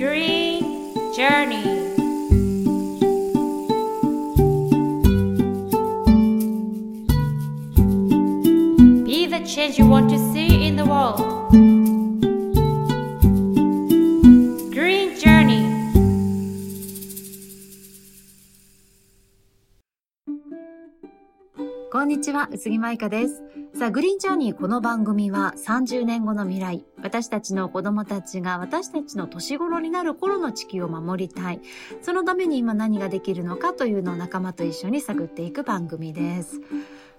Green Journey Be the change you want to see in the world Green Journey こんにちは、宇津木舞香です。 さあ、グリーンジャーニーこの番組は30年後の未来、私たちの子供たちが私たちの年頃になる頃の地球を守りたい。そのために今何ができるのかというのを仲間と一緒に探っていく番組です。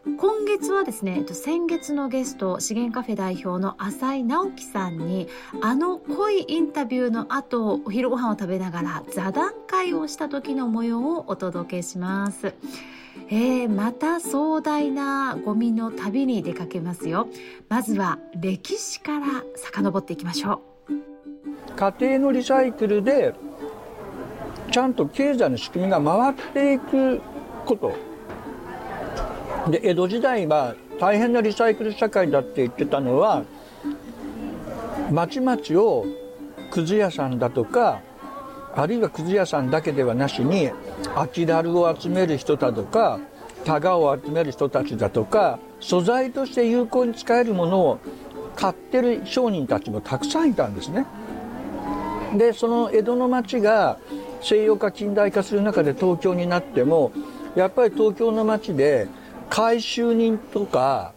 今月はですね、えっと、先月のゲスト、資源カフェ代表の浅井直樹さんに、あの濃いインタビューの後、お昼ご飯を食べながら座談会をした時の模様をお届けします。えー、また壮大なゴミの旅に出かけますよ。まずは歴史から遡っていきましょう。家庭のリサイクルでちゃんと経済の仕組みが回っていくことで江戸時代は大変なリサイクル社会だって言ってたのは町々をくず屋さんだとかあるいはくず屋さんだけではなしに空きだるを集める人だとかタガを集める人たちだとか素材として有効に使えるものを買ってる商人たちもたくさんいたんですね。でその江戸の町が西洋化近代化する中で東京になってもやっぱり東京の町で回収人とか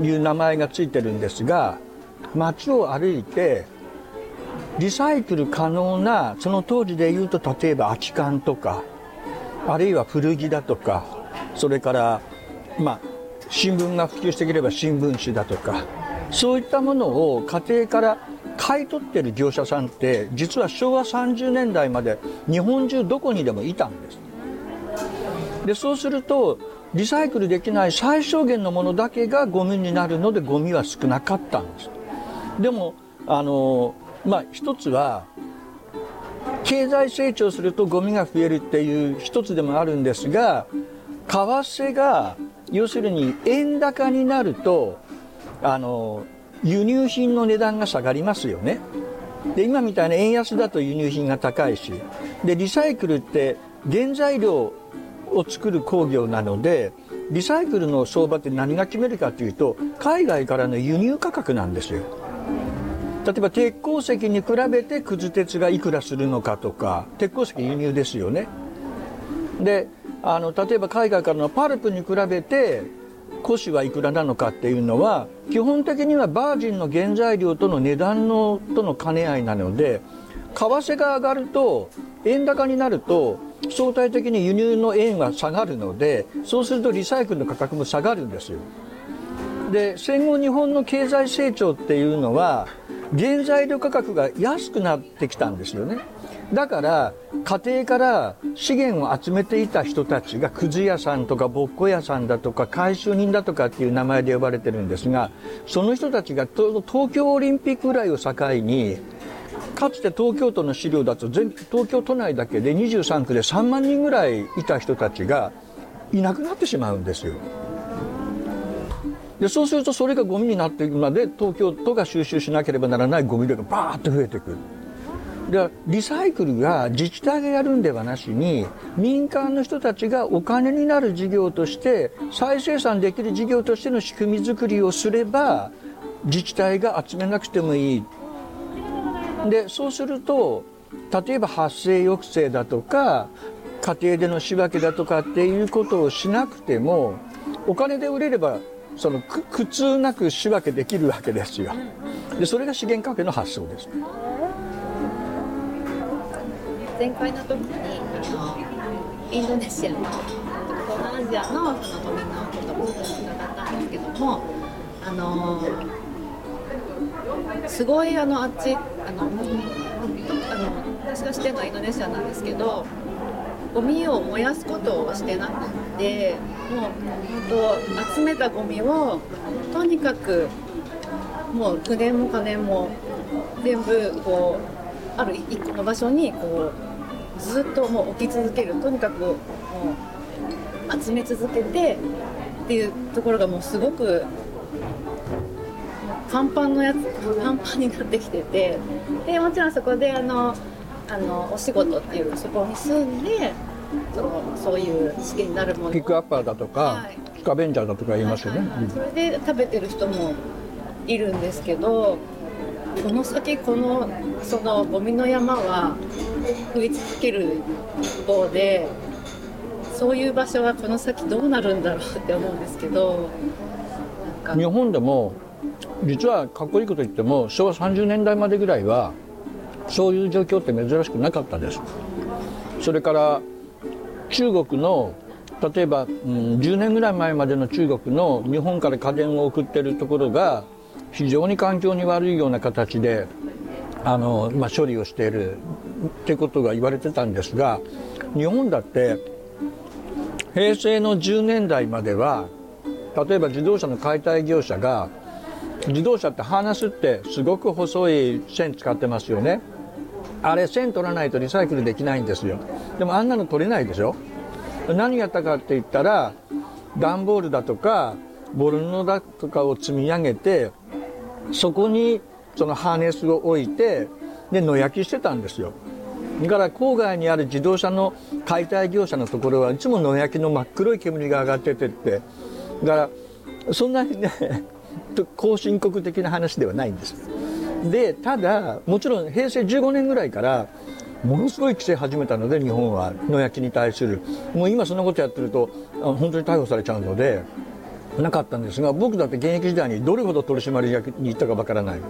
いう名前がついてるんですが町を歩いてリサイクル可能なその当時で言うと例えば空き缶とかあるいは古着だとかそれからまあ新聞が普及してくれば新聞紙だとかそういったものを家庭から買い取ってる業者さんって実は昭和30年代まで日本中どこにでもいたんです。でそうするとリサイクルできない最小限のものだけがゴミになるのでゴミは少なかったんです。でもあのまあ一つは経済成長するとゴミが増えるっていう一つでもあるんですが為替が要するに円高になるとあの輸入品の値段が下がりますよね。で今みたいな円安だと輸入品が高いしでリサイクルって原材料を作る工業なのでリサイクルの相場って何が決めるかというと海外からの輸入価格なんですよ。例えば鉄鉱石に比べてくず鉄がいくらするのかとか鉄鉱石輸入ですよね。であの例えば海外からのパルプに比べて古紙はいくらなのかっていうのは基本的にはバージンの原材料との値段のとの兼ね合いなので為替が上がると円高になると相対的に輸入の円は下がるのでそうするとリサイクルの価格も下がるんですよ。で戦後日本の経済成長っていうのは原材料価格が安くなってきたんですよねだから家庭から資源を集めていた人たちがくず屋さんとかぼっこ屋さんだとか回収人だとかっていう名前で呼ばれてるんですがその人たちが東京オリンピックぐらいを境にかつて東京都の資料だと全東京都内だけで23区で3万人ぐらいいた人たちがいなくなってしまうんですよ。でそうするとそれがゴミになっていくまで東京都が収集しなければならないゴミ量がバーッと増えていく。でリサイクルが自治体がやるんではなしに民間の人たちがお金になる事業として再生産できる事業としての仕組み作りをすれば自治体が集めなくてもいいでそうすると例えば発生抑制だとか家庭での仕分けだとかっていうことをしなくてもお金で売れればその苦痛なく仕分けできるわけですよ。でそれが資源カフェの発想です。前回の時にあのインドネシアの東南アジアのそのゴミのことも伺ったんですけどもあのすごいあのあっちあのあの私がしてるのはインドネシアなんですけどゴミを燃やすことをしてなくてもう本当集めたゴミをとにかくもう9年も可年も全部こうある一個の場所にこうずっともう置き続ける。とにかくもう集め続けてっていうところがもうすごくパンパンのやつパンパンになってきててでもちろんそこであのあのお仕事っていうかそこに住んでそのそういう資源になるもの。をピックアッパーだとか、はい。スカベンジャーだとか言いますよね、それで食べてる人もいるんですけどこの先このそのゴミの山は増え続ける一方でそういう場所はこの先どうなるんだろうって思うんですけど日本でも実はかっこいいこと言っても昭和30年代までぐらいはそういう状況って珍しくなかったです。それから中国の例えば、うん、10年ぐらい前までの中国の日本から家電を送ってるところが非常に環境に悪いような形であの、まあ、処理をしているってことが言われてたんですが日本だって平成の10年代までは例えば自動車の解体業者が自動車ってハーナスってすごく細い線使ってますよね。あれ線取らないとリサイクルできないんですよ。でもあんなの取れないでしょ。何やったかって言ったら段ボールだとかボルノだとかを積み上げてそこにそのハーネスを置いてで野焼きしてたんですよ。だから郊外にある自動車の解体業者のところはいつも野焼きの真っ黒い煙が上がっててって。だからそんなにね 高深刻的な話ではないんです。でただもちろん平成15年ぐらいからものすごい規制始めたので日本は野焼きに対する。もう今そんなことやってると本当に逮捕されちゃうのでなかったんですが僕だって現役時代にどれほど取締役に行ったかわからない。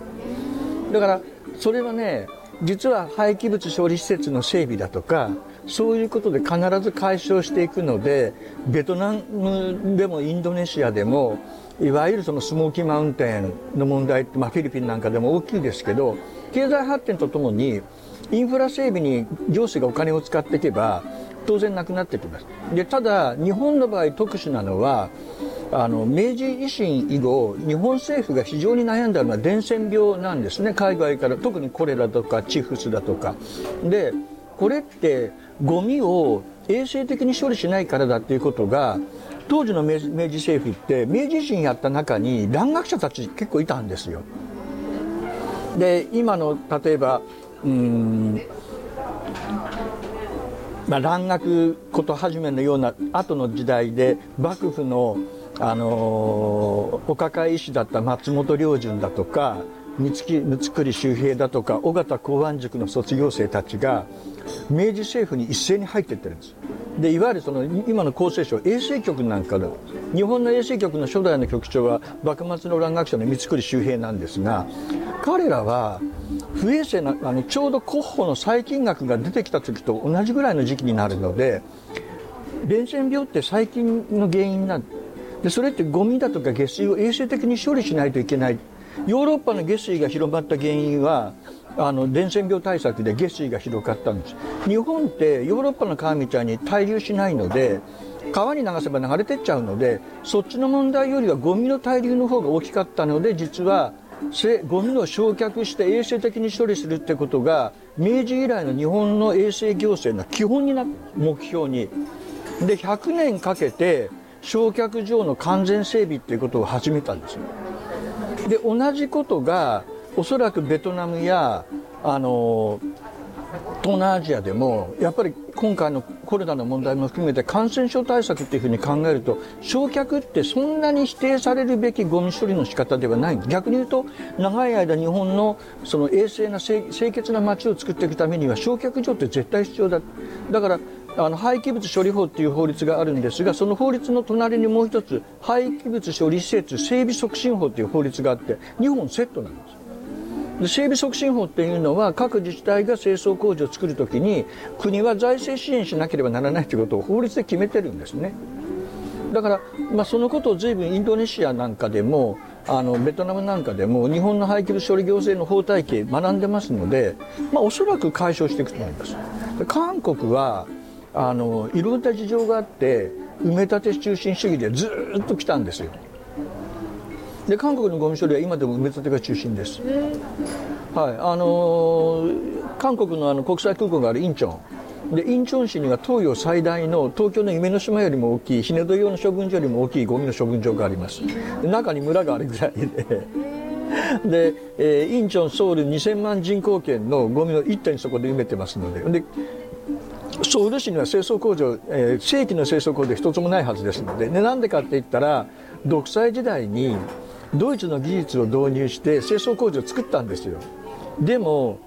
だからそれはね実は廃棄物処理施設の整備だとかそういうことで必ず解消していくのでベトナムでもインドネシアでもいわゆるそのスモーキーマウンテンの問題って、まあ、フィリピンなんかでも大きいですけど経済発展とともにインフラ整備に行政がお金を使っていけば当然なくなってきます。でただ日本の場合特殊なのはあの明治維新以後日本政府が非常に悩んだのは伝染病なんですね。海外から特にコレラとかチフスだとか。でこれってゴミを衛生的に処理しないからだっていうことが当時の明治明治政府って明治維新やった中に蘭学者たち結構いたんですよ。で今の例えばうんまあ、蘭学こと始めのような後の時代で幕府の、あのーお抱え医師だった松本良順だとか三月六栗周平だとか尾形公安塾の卒業生たちが明治政府に一斉に入っていってるんです。でいわゆるその今の厚生省衛生局なんかの日本の衛生局の初代の局長は幕末の蘭学者の三栗周平なんですが彼らは不衛生なあのちょうどコッホの細菌学が出てきた時と同じぐらいの時期になるので伝染病って細菌の原因なんでそれってゴミだとか下水を衛生的に処理しないといけないヨーロッパの下水が広まった原因はあの伝染病対策で下水が広がったんです。日本ってヨーロッパの川みたいに滞留しないので川に流せば流れてっちゃうのでそっちの問題よりはゴミの滞留の方が大きかったので実はゴミを焼却して衛生的に処理するってことが明治以来の日本の衛生行政の基本になっ目標に。で100年かけて焼却場の完全整備っていうことを始めたんですよ。で同じことがおそらくベトナムやあの東南アジアでもやっぱり今回のコロナの問題も含めて感染症対策っていうふうに考えると焼却ってそんなに否定されるべきゴミ処理の仕方ではない。逆に言うと長い間日本のその衛生な清潔な街を作っていくためには焼却場って絶対必要だ。だからあの廃棄物処理法っていう法律があるんですがその法律の隣にもう一つ廃棄物処理施設整備促進法っていう法律があって2本セットなんです。で整備促進法っていうのは各自治体が清掃工事を作るときに国は財政支援しなければならないということを法律で決めてるんですね。だから、まあ、そのことを随分インドネシアなんかでもあのベトナムなんかでも日本の廃棄物処理行政の法体系学んでますので、まあ、おそらく解消していくと思います。韓国はあのいろんな事情があって埋め立て中心主義でずっと来たんですよ。で韓国のゴミ処理は今でも埋め立てが中心です、はい。あの韓国のあの国際空港があるインチョン。でインチョン市には東洋最大の東京の夢の島よりも大きい日の出用の処分所よりも大きいゴミの処分場があります。中に村があるぐらいで。で、えーインチョンソウル2000万人口圏のゴミを一体そこで埋めてますので。でソウル市には清掃工場、えー正規の清掃工場一つもないはずですのででなんでかって言ったら独裁時代にドイツの技術を導入して清掃工場を作ったんですよ。でも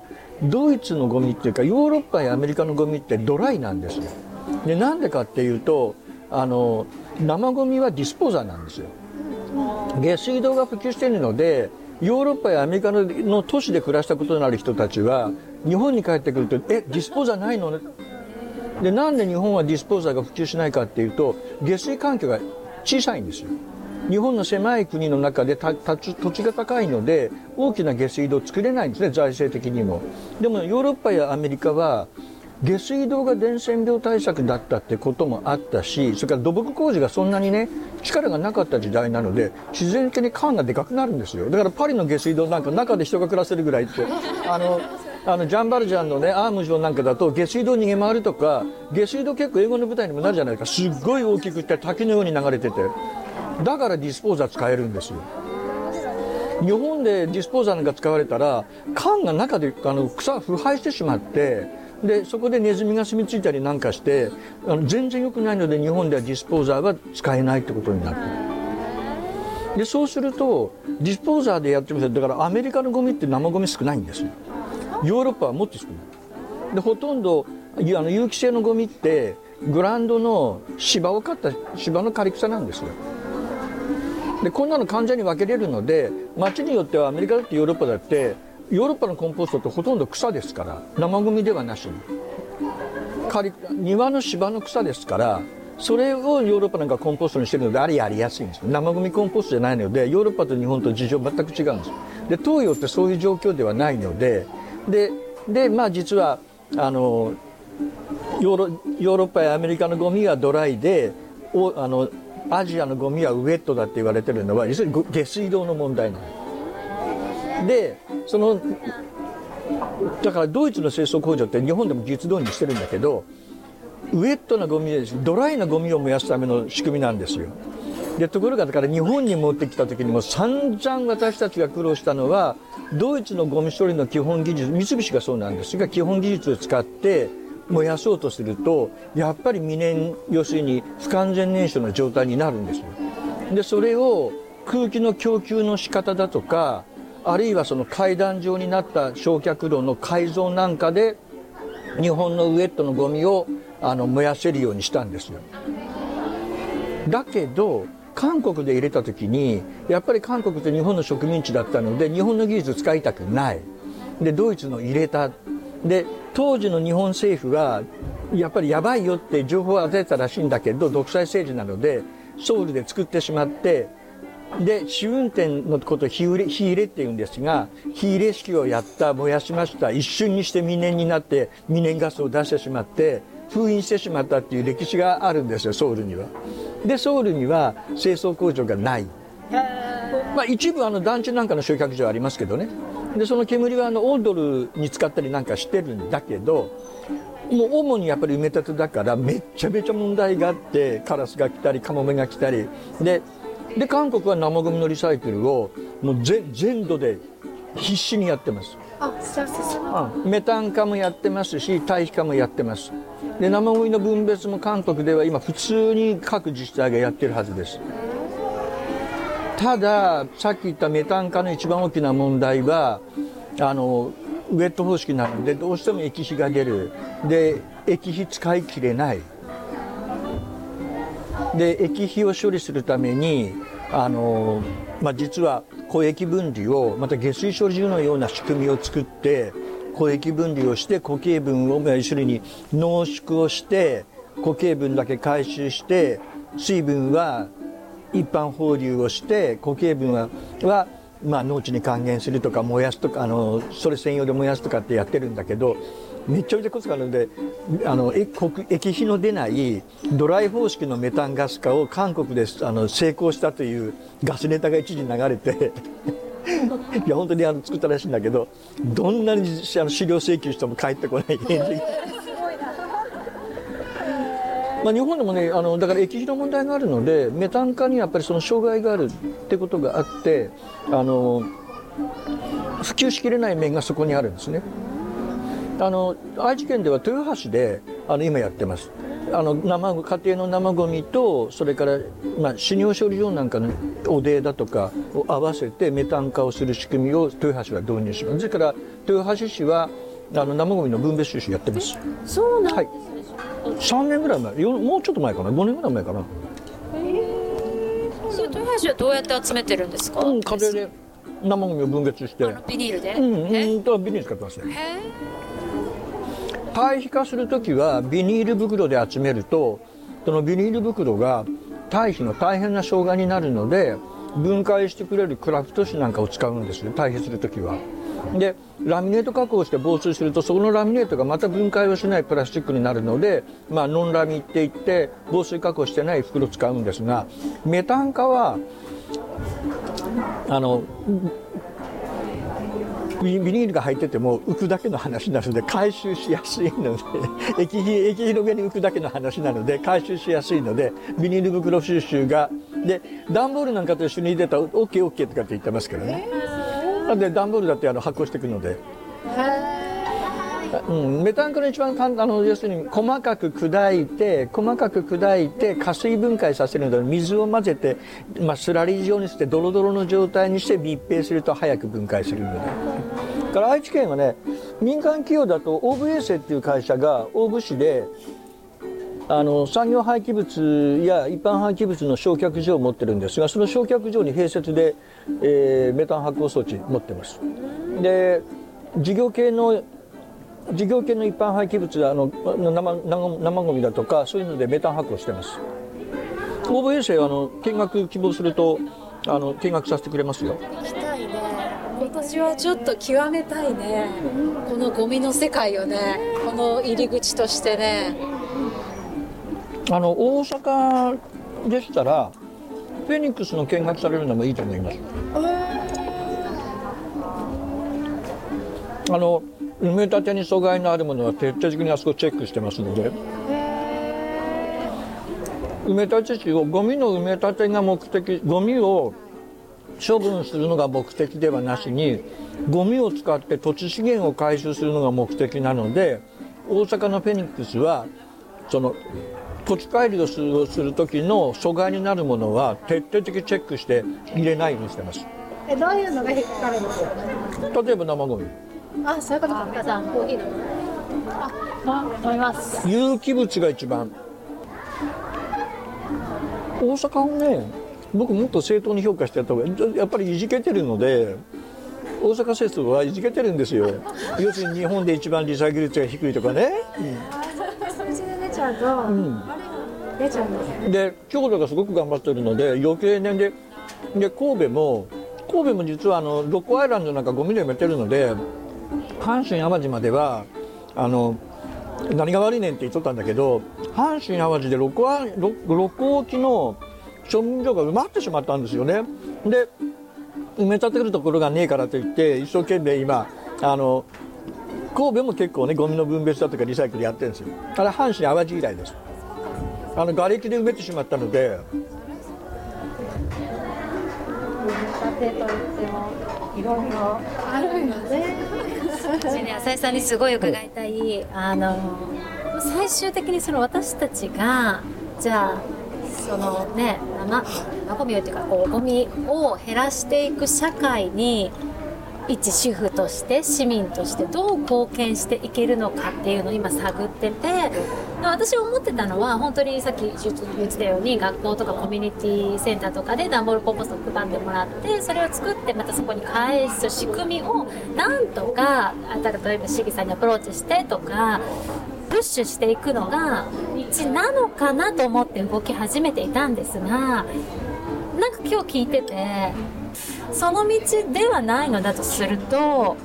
ドイツのゴミっていうかヨーロッパやアメリカのゴミってドライなんですよ。でなんでかっていうとあの生ゴミはディスポーザーなんですよ。下水道が普及しているのでヨーロッパやアメリカの都市で暮らしたことのある人たちは日本に帰ってくると「えディスポーザーないの？ね?」でなんで日本はディスポーザーが普及しないかっていうと下水環境が小さいんですよ。日本の狭い国の中でたた土地が高いので大きな下水道を作れないんですね財政的にも。でもヨーロッパやアメリカは下水道が伝染病対策だったってこともあったしそれから土木工事がそんなにね力がなかった時代なので自然的に管がでかくなるんですよ。だからパリの下水道なんか中で人が暮らせるぐらいってあのあのジャンバルジャンのねアーム城なんかだと下水道逃げ回るとか下水道結構英語の舞台にもなるじゃないか。すっごい大きくて滝のように流れてて。だからディスポーザー使えるんですよ。日本でディスポーザーなんか使われたら缶が中であの草腐敗してしまってでそこでネズミが住み着いたりなんかしてあの全然良くないので日本ではディスポーザーは使えないってことになってる。でそうするとディスポーザーでやってますだからアメリカのゴミって生ゴミ少ないんですよ。ヨーロッパはもっと少ないでほとんどあの有機性のゴミってグラウンドの芝を刈った芝の刈り草なんですよ。でこんなの完全に分けれるので町によってはアメリカだってヨーロッパだってヨーロッパのコンポストってほとんど草ですから生ゴミではなしに。庭の芝の草ですからそれをヨーロッパなんかコンポストにしてるのであれやりやすいんです生ゴミコンポストじゃないのでヨーロッパと日本と事情全く違うんです。で東洋ってそういう状況ではないのでででまあ実はあのヨーロヨーロッパやアメリカのゴミはドライでおあのアジアのゴミはウェットだって言われてるのは要するに下水道の問題なんでそのだからドイツの清掃工場って日本でも技術導入してるんだけどウェットなゴミでドライなゴミを燃やすための仕組みなんですよ。でところがだから日本に持ってきた時にも散々私たちが苦労したのはドイツのゴミ処理の基本技術三菱がそうなんですが基本技術を使って燃やそうとするとやっぱり未燃要するに不完全燃焼の状態になるんですよ。でそれを空気の供給の仕方だとかあるいはその階段状になった焼却炉の改造なんかで日本のウエットのゴミをあの燃やせるようにしたんですよ。だけど韓国で入れた時にやっぱり韓国って日本の植民地だったので日本の技術使いたくないでドイツの入れたで当時の日本政府はやっぱりやばいよって情報を与えたらしいんだけど独裁政治なのでソウルで作ってしまってで試運転のことを火入れ火入れって言うんですが火入れ式をやった燃やしました一瞬にして未燃になって未燃ガスを出してしまって封印してしまったっていう歴史があるんですよソウルには。でソウルには清掃工場がない。まあ、一部あの団地なんかの焼却場ありますけどね。でその煙はあのオードルに使ったりなんかしてるんだけどもう主にやっぱり埋め立てだからめっちゃめちゃ問題があってカラスが来たりカモメが来たり。でで韓国は生ゴミのリサイクルをもう全全土で必死にやってますあじゃあ進むメタン化もやってますし堆肥化もやってます。で生ゴミの分別も韓国では今普通に各自治体がやってるはずです。たださっき言ったメタン化の一番大きな問題はあのウェット方式なのでどうしても液肥が出る。で液肥使い切れない。で液肥を処理するためにあの、まあ、実は固液分離をまた下水処理場のような仕組みを作って固液分離をして固形分を要するに濃縮をして固形分だけ回収して水分は一般放流をして固形分はは、まあ、農地に還元するとか燃やすとかあのそれ専用で燃やすとかってやってるんだけどめちゃめちゃコツがあるのであの液肥の出ないドライ方式のメタンガス化を韓国であの成功したというガスネタが一時流れて いや本当にあの作ったらしいんだけどどんなにあの資料請求しても返ってこない。まあ、日本でもねあのだから液肥の問題があるのでメタン化にやっぱりその障害があるってことがあってあの普及しきれない面がそこにあるんですねあの愛知県では豊橋であの今やってます。あの生家庭の生ゴミとそれから、まあ、死尿処理場なんかの汚泥だとかを合わせてメタン化をする仕組みを豊橋は導入します。ですから豊橋市はあの生ゴミの分別収集やってます。そうなんはい。3年ぐらい前よもうちょっと前かな？5年ぐらい前かな？それ豊橋はどうやって集めてるんですか、うん家庭で生ゴミを分別して。あのビニールで、うんえ？うんとビニール使ってますね。へ堆肥化する時はビニール袋で集めるとそのビニール袋が堆肥の大変な障害になるので分解してくれるクラフト紙なんかを使うんですね堆肥する時は。でラミネート加工して防水するとそこのラミネートがまた分解をしないプラスチックになるので、まあ、ノンラミって言って防水加工してない袋を使うんですがメタン化はあのビビニールが入ってても浮くだけの話なので回収しやすいので 液肥液肥の上に浮くだけの話なので回収しやすいのでビニール袋収集がで段ボールなんかと一緒に入れたら OKOK とかって言ってますけどね。なんで段ボールだってあの発酵していくので。うん、メタン化の一番簡単あの要するに細かく砕いて細かく砕いて加水分解させるので水を混ぜて、まあ、スラリー状にしてドロドロの状態にして密閉すると早く分解するので。だから愛知県はね民間企業だとオーブ衛生っていう会社が大府市であの産業廃棄物や一般廃棄物の焼却所を持ってるんですがその焼却所に併設で、えーメタン発酵装置持ってます。で事業系の事業系の一般廃棄物あの生生生ゴミだとかそういうのでメタン発酵してます。応募衛生はあの見学希望するとあの見学させてくれますよ。行きたいね。今年はちょっと極めたいね。このゴミの世界をね。この入り口としてね。あの大阪でしたらフェニックスの見学されるのもいいと思います。あの埋め立てに阻害のあるものは徹底的にあそこチェックしてますので。埋め立て地をゴミの埋め立てが目的ゴミを処分するのが目的ではなしにゴミを使って土地資源を回収するのが目的なので大阪のフェニックスはその土地改良をする時の阻害になるものは徹底的にチェックして入れないようにしてます。えどういうのが引っかかるんですか？例えば生ゴミあそういうことか。皆さんコーヒー飲む。あ飲みます。有機物が一番。大阪をね僕もっと正当に評価してやった方がやっぱりいじけてるので大阪清掃はいじけてるんですよ。要するに日本で一番リサイクル率が低いとかね、数字で出ちゃうと、あれが出ちゃうんですうんで京都がすごく頑張ってるので余計ね。でで神戸も神戸も実はあのロコアイランドなんかゴミで埋めてるので阪神・淡路まではあの何が悪いねんって言っとったんだけど阪神・淡路で六甲六六甲沖の処分場が埋まってしまったんですよね。で埋め立てるところがねえからといって一生懸命今あの神戸も結構ねゴミの分別だとかリサイクルやってるんですよ。あれ阪神・淡路以来です。あの瓦礫で埋めてしまったので。家庭といってもいろいろあるよね。私ね浅井さんにすごい伺いたいあの最終的にその私たちがじゃあそのね生生ゴミをっていうかこうゴミを減らしていく社会に一主婦として市民としてどう貢献していけるのかっていうのを今探ってて私思ってたのは本当にさっき言ってたように学校とかコミュニティセンターとかで段ボールコンポストを配ってもらってそれを作ってまたそこに返す仕組みをなんとか例えば市議さんにアプローチしてとかプッシュしていくのが道なのかなと思って動き始めていたんですがなんか今日聞いててその道ではないのだとすると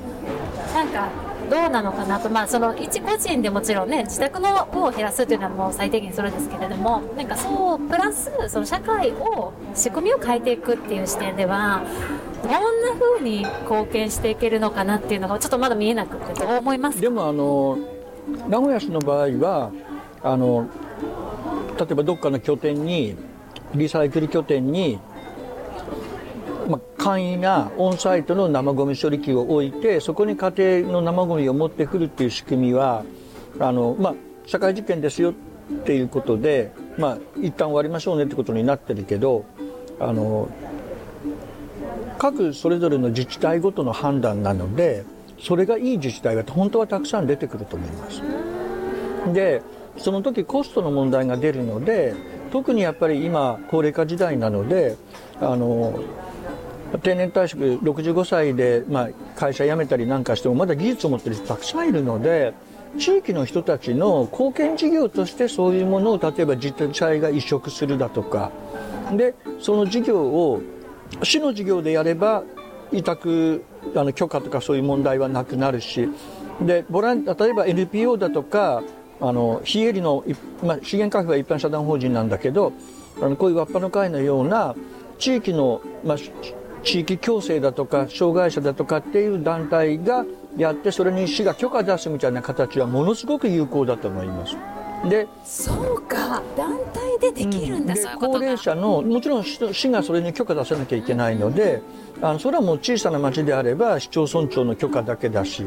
なんかどうなのかなと。まあその一個人でもちろんね自宅のを減らすというのはもう最低限それですけれどもなんかそうプラスその社会を仕組みを変えていくっていう視点ではどんな風に貢献していけるのかなっていうのがちょっとまだ見えなくてどう思いますでもあの名古屋市の場合はあの例えばどっかの拠点にリサイクル拠点にまあ、簡易なオンサイトの生ゴミ処理機を置いてそこに家庭の生ゴミを持ってくるっていう仕組みはあの、まあ、社会実験ですよっていうことで、まあ、一旦終わりましょうねってことになってるけどあの各それぞれの自治体ごとの判断なのでそれがいい自治体が本当はたくさん出てくると思います。でその時コストの問題が出るので特にやっぱり今高齢化時代なのであの定年退職65歳で、まあ、会社辞めたりなんかしてもまだ技術を持ってる人たくさんいるので地域の人たちの貢献事業としてそういうものを例えば自治体が移植するだとかでその事業を市の事業でやれば委託あの許可とかそういう問題はなくなるしでボラン例えば NPO だとかあの非営利の、まあ、資源カフェは一般社団法人なんだけどあのこういうわっぱの会のような地域の、まあ、地域共生だとか障害者だとかっていう団体がやってそれに市が許可出すみたいな形はものすごく有効だと思います。でそうか。団体でできるんだ、ういうことが高齢者のもちろん市市がそれに許可出さなきゃいけないのであのそれはもう小さな町であれば市町村長の許可だけだし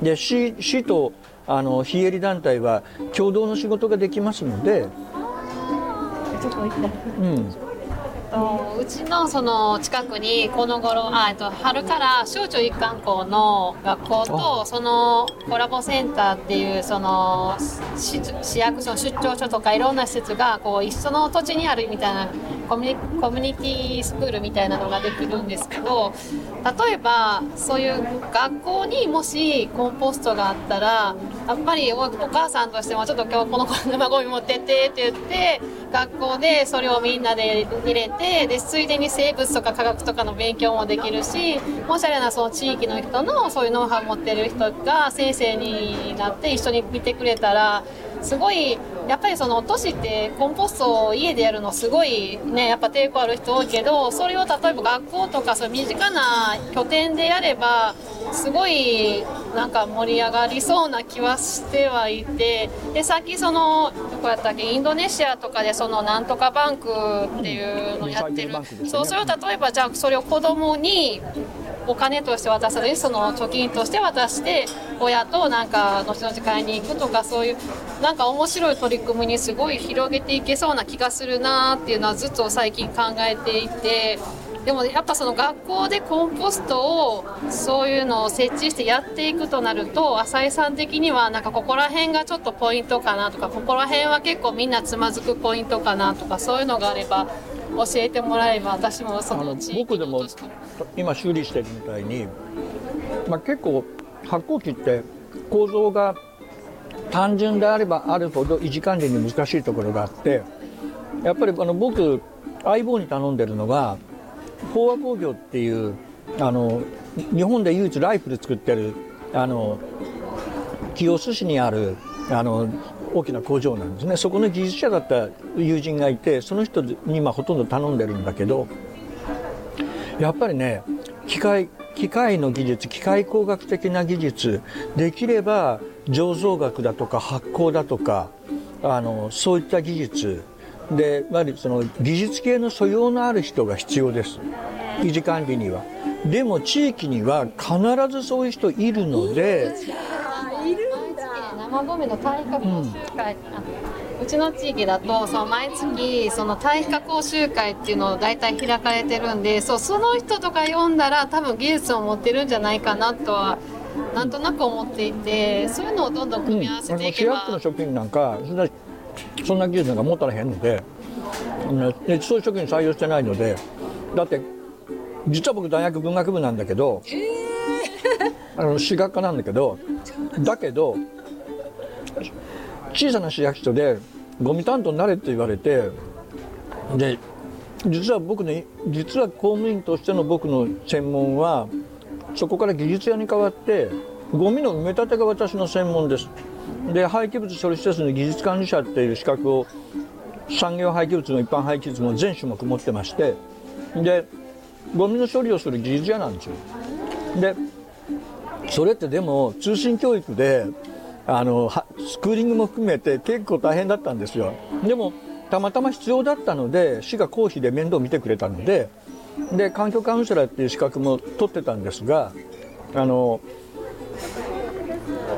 で市市とあの非営利団体は共同の仕事ができますので、ちょっと行きた。い。うん、とうちのその近くにこの頃あえっと春から小中一貫校の学校とそのコラボセンターっていうその市市役所出張所とかいろんな施設がこう一緒の土地にあるみたいなコミュニコミュニティスクールみたいなのができるんですけど例えばそういう学校にもしコンポストがあったらやっぱりお母さんとしてもちょっと今日この子生ゴミ持ってってって言って学校でそれをみんなで入れてでついでに生物とか科学とかの勉強もできるしおしゃれなその地域の人のそういうノウハウ持ってる人が先生になって一緒に見てくれたらすごいやっぱりその都市ってコンポストを家でやるのすごいねやっぱ抵抗ある人多いけどそれを例えば学校とかそういう身近な拠点でやればすごいなんか盛り上がりそうな気はしてはいてでさっきそのどこやったっけインドネシアとかでそのなんとかバンクっていうのをやってる。そうそれを例えばじゃあそれを子供にお金として渡さずにその貯金として渡して親となんか後々買いに行くとかそういうなんか面白い取り組みにすごい広げていけそうな気がするなっていうのはずっと最近考えていて。でもやっぱその学校でコンポストをそういうのを設置してやっていくとなると浅井さん的にはなんかここら辺がちょっとポイントかなとかここら辺は結構みんなつまずくポイントかなとかそういうのがあれば教えてもらえば私もその地域僕でも今修理してるみたいに、まあ、結構発酵機って構造が単純であればあるほど維持管理に難しいところがあってやっぱりあの僕相棒に頼んでるのが飽和工業っていうあの日本で唯一ライフル作ってるあの清須市にあるあの大きな工場なんですね。そこの技術者だった友人がいてその人に今ほとんど頼んでるんだけどやっぱりね機械機械の技術機械工学的な技術できれば醸造学だとか発酵だとかあのそういった技術でやはりその技術系の素養のある人が必要です。維持管理には。でも地域には必ずそういう人いるので生ゴミの堆肥化講習会、あうちの地域だとそう毎月その堆肥化講習会っていうのを大体開かれてるんでそうその人とか読んだら多分技術を持ってるんじゃないかなとはなんとなく思っていてそういうのをどんどん組み合わせていけば、役所の職員なんかそんなそんな技術なんか持たれへんのであのでそういう職員採用してないのでだって実は僕大学文学部なんだけど、あの私学科なんだけどだけど小さな市役所でゴミ担当になれって言われてで実は僕ね実は公務員としての僕の専門はそこから技術屋に変わってゴミの埋め立てが私の専門です。で廃棄物処理施設の技術管理者っていう資格を産業廃棄物の一般廃棄物も全種目持ってましてでゴミの処理をする技術屋なんですよ。でそれってでも通信教育であのスクーリングも含めて結構大変だったんですよ。でもたまたま必要だったので市が公費で面倒を見てくれたのでで環境カウンセラーっていう資格も取ってたんですがあの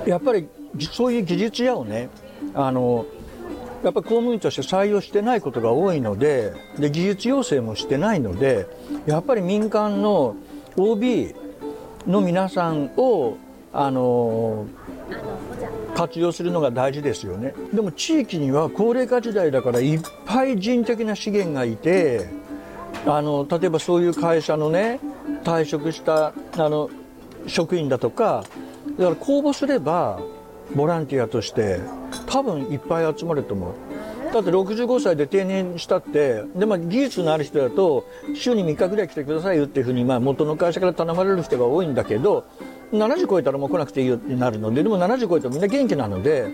やっぱりそういう技術屋をねあのやっぱ公務員として採用してないことが多いのでで技術要請もしてないのでやっぱり民間の OB の皆さんをあの活用するのが大事ですよね。でも地域には高齢化時代だからいっぱい人的な資源がいてあの例えばそういう会社のね退職したあの職員だとかだから公募すればボランティアとして多分いっぱい集まると思う。だって65歳で定年したってで、まあ、技術のある人だと週に3日ぐらい来てくださいよっていうふうに、まあ、元の会社から頼まれる人が多いんだけど70超えたらもう来なくていいよってなるのででも70超えたらみんな元気なので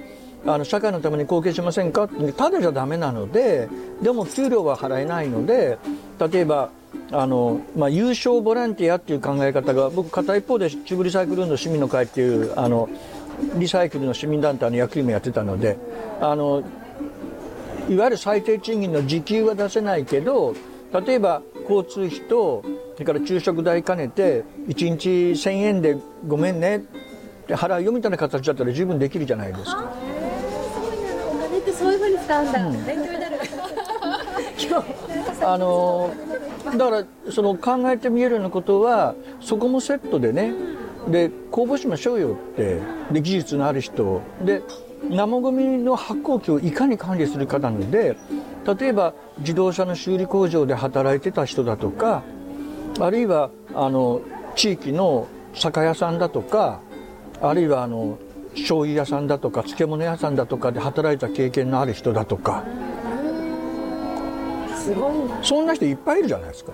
あの社会のために貢献しませんか？ってただじゃダメなのででも給料は払えないので例えばあの、まあ、優勝ボランティアっていう考え方が僕片一方でチューブリサイクル運動市民の会っていうあのリサイクルの市民団体の役員もやってたのであのいわゆる最低賃金の時給は出せないけど例えば交通費とそれから昼食代兼ねて1日1000円でごめんねって払うよみたいな形だったら十分できるじゃないですか。お金ってそういうふうに使うんだ、勉強になる。あのだからその考えてみえるようなことはそこもセットでね。で公募しましょうよってで技術のある人。で生ゴミの発酵機をいかに管理するかなので例えば自動車の修理工場で働いてた人だとかあるいはあの地域の酒屋さんだとかあるいはあの醤油屋さんだとか漬物屋さんだとかで働いた経験のある人だとか。すごい。なそんな人いっぱいいるじゃないですか。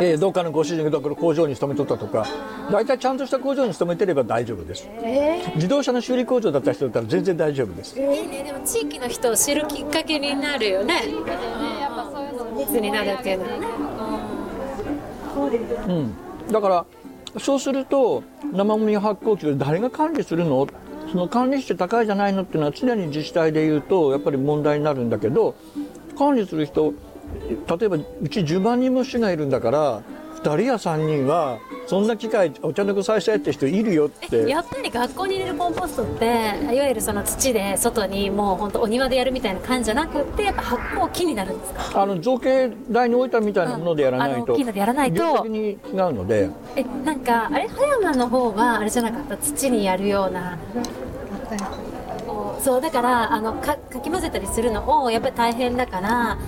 えーどっかのご主人がどっかの工場に勤めとったとか。大体ちゃんとした工場に勤めてれば大丈夫です。自動車の修理工場だった人だったら全然大丈夫です。いいねでも地域の人を知るきっかけになるよね。やっぱそういうの密になるっていうのはね。うん、だからそうすると生ゴミ発酵機を誰が管理するの？その管理費って高いじゃないのっていうのは常に自治体で言うとやっぱり問題になるんだけど管理する人例えばうち10万人も市がいるんだから2人や3人はそんな機会お茶の子させたいって人いるよって。やっぱり学校に入れるコンポストっていわゆるその土で外にもう本当お庭でやるみたいな感じじゃなくってやっぱ発酵木になるんですか？あの造形台に置いたみたいなものでやらないと。木のでやらないと。量的に違うので。えなんかあれ？葉山の方はあれじゃなかった？土にやるような。そうだからあのかかき混ぜたりするのをやっぱり大変だから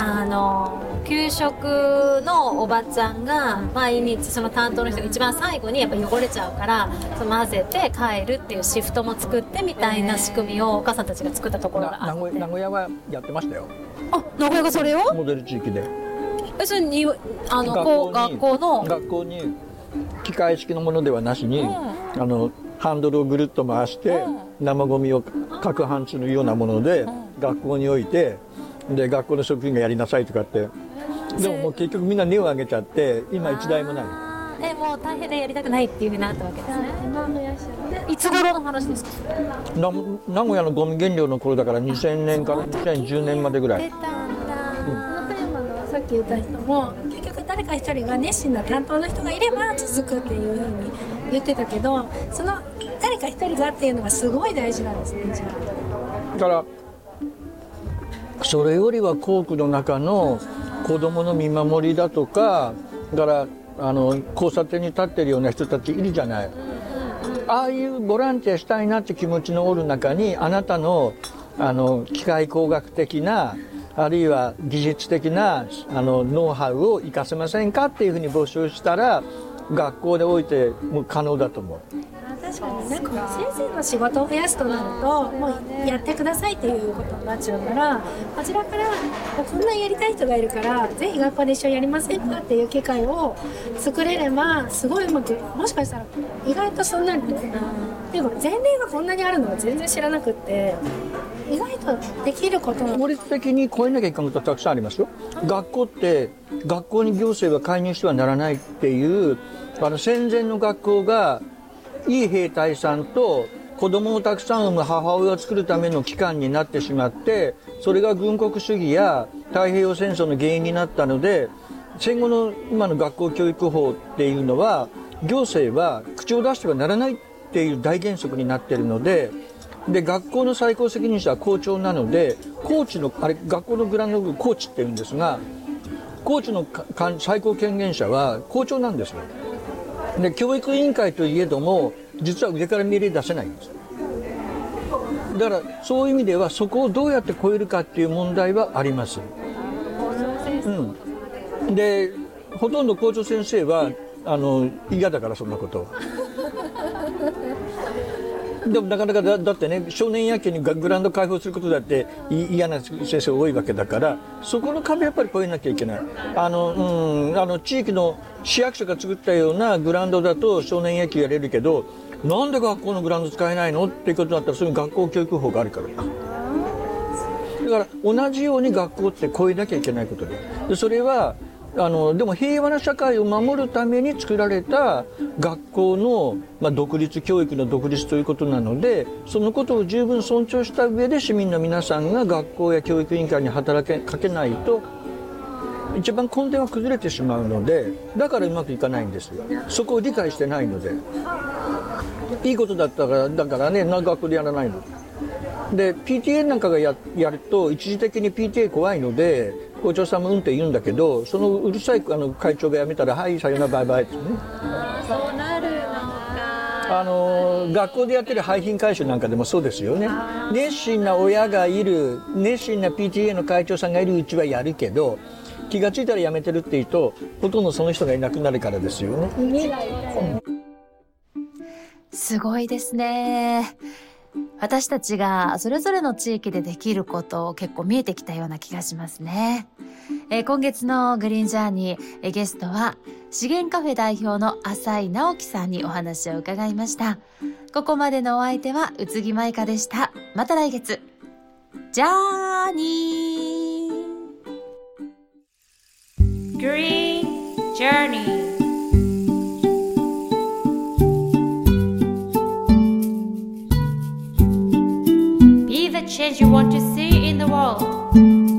あの給食のおばちゃんが毎日その担当の人が一番最後にやっぱ汚れちゃうからその混ぜて帰るっていうシフトも作ってみたいな仕組みをお母さんたちが作ったところがあって名古屋はやってましたよあ名古屋がそれを？モデル地域でえそれにあの学校の学校に機械式のものではなしに、ん。あのハンドルをぐるっと回して、生ゴミを攪拌するようなもので、学校に置いてで学校の職員がやりなさいとかって。でももう結局みんな根を上げちゃって今一台もない。えもう大変でやりたくないっていうふうになったわけですね。いつ頃の話ですか？な名古屋のゴミ減量の頃だから2000年から2010年までぐらい。出たんだ、和歌山のさっき言った人も結局誰か一人が熱心な担当の人がいれば続くっていうふうに言ってたけどその誰か一人がっていうのがすごい大事なんですねじゃあ。だからそれよりは校区の中の子どもの見守りだとかだからあの交差点に立ってるような人たちいるじゃないああいうボランティアしたいなって気持ちのおる中にあなたのあの機械工学的なあるいは技術的なあのノウハウを活かせませんかっていうふうに募集したら学校でおいても可能だと思う。確かになんか先生の仕事を増やすとなるともうやってくださいっていうことになっちゃうからこちらからこんなんやりたい人がいるからぜひ学校で一緒にやりませんかっていう機会を作れればすごいうまくもしかしたら意外とそんなにっていうか前例がこんなにあるのは全然知らなくって意外とできること法律的に超えなきゃいけないことはたくさんありますよ。学校って学校に行政は介入してはならないっていうあの戦前の学校がいい兵隊さんと子供をたくさん産む母親を作るための機関になってしまってそれが軍国主義や太平洋戦争の原因になったので戦後の今の学校教育法っていうのは行政は口を出してはならないっていう大原則になってるのでで学校の最高責任者は校長なのでコーチのあれ学校のグラウンドのコーチっていうんですがコーチの最高権限者は校長なんですよ。で教育委員会といえども実は上から命令出せないんです。だからそういう意味ではそこをどうやって超えるかっていう問題はあります、うん、でほとんど校長先生はあの嫌だからそんなこと でもなかなかだだってね少年野球にグラウンド開放することだって嫌な先生多いわけだからそこの壁やっぱり越えなきゃいけない。あの、うん、あの地域の市役所が作ったようなグラウンドだと少年野球やれるけどなんで学校のグラウンド使えないのっていうことだったらそういう学校教育法があるから。だから同じように学校って超えなきゃいけないことで。でそれはあのでも平和な社会を守るために作られた学校の、まあ、独立教育の独立ということなのでそのことを十分尊重した上で市民の皆さんが学校や教育委員会に働けかけないと一番根底は崩れてしまうのでだからうまくいかないんですよ。そこを理解してないので。いいことだったからだからねな学校でやらないの。で PTA なんかがややると一時的に PTA 怖いので校長さんもうんって言うんだけどそのうるさいあの会長が辞めたら「はいさよならバイバイ」ってね。そうなるのか。あの学校でやってる廃品回収なんかでもそうですよね。熱心な親がいる熱心な PTA の会長さんがいるうちはやるけど気が付いたら辞めてるっていうとほとんどその人がいなくなるからですよね。すごいですね。私たちがそれぞれの地域でできることを結構見えてきたような気がしますね。えー今月のグリーンジャーニー、えーゲストは資源カフェ代表の浅井直樹さんにお話を伺いました。ここまでのお相手は宇津木舞香でした。また来月。ジャーニー Green Journey Be the change you want to see in the world.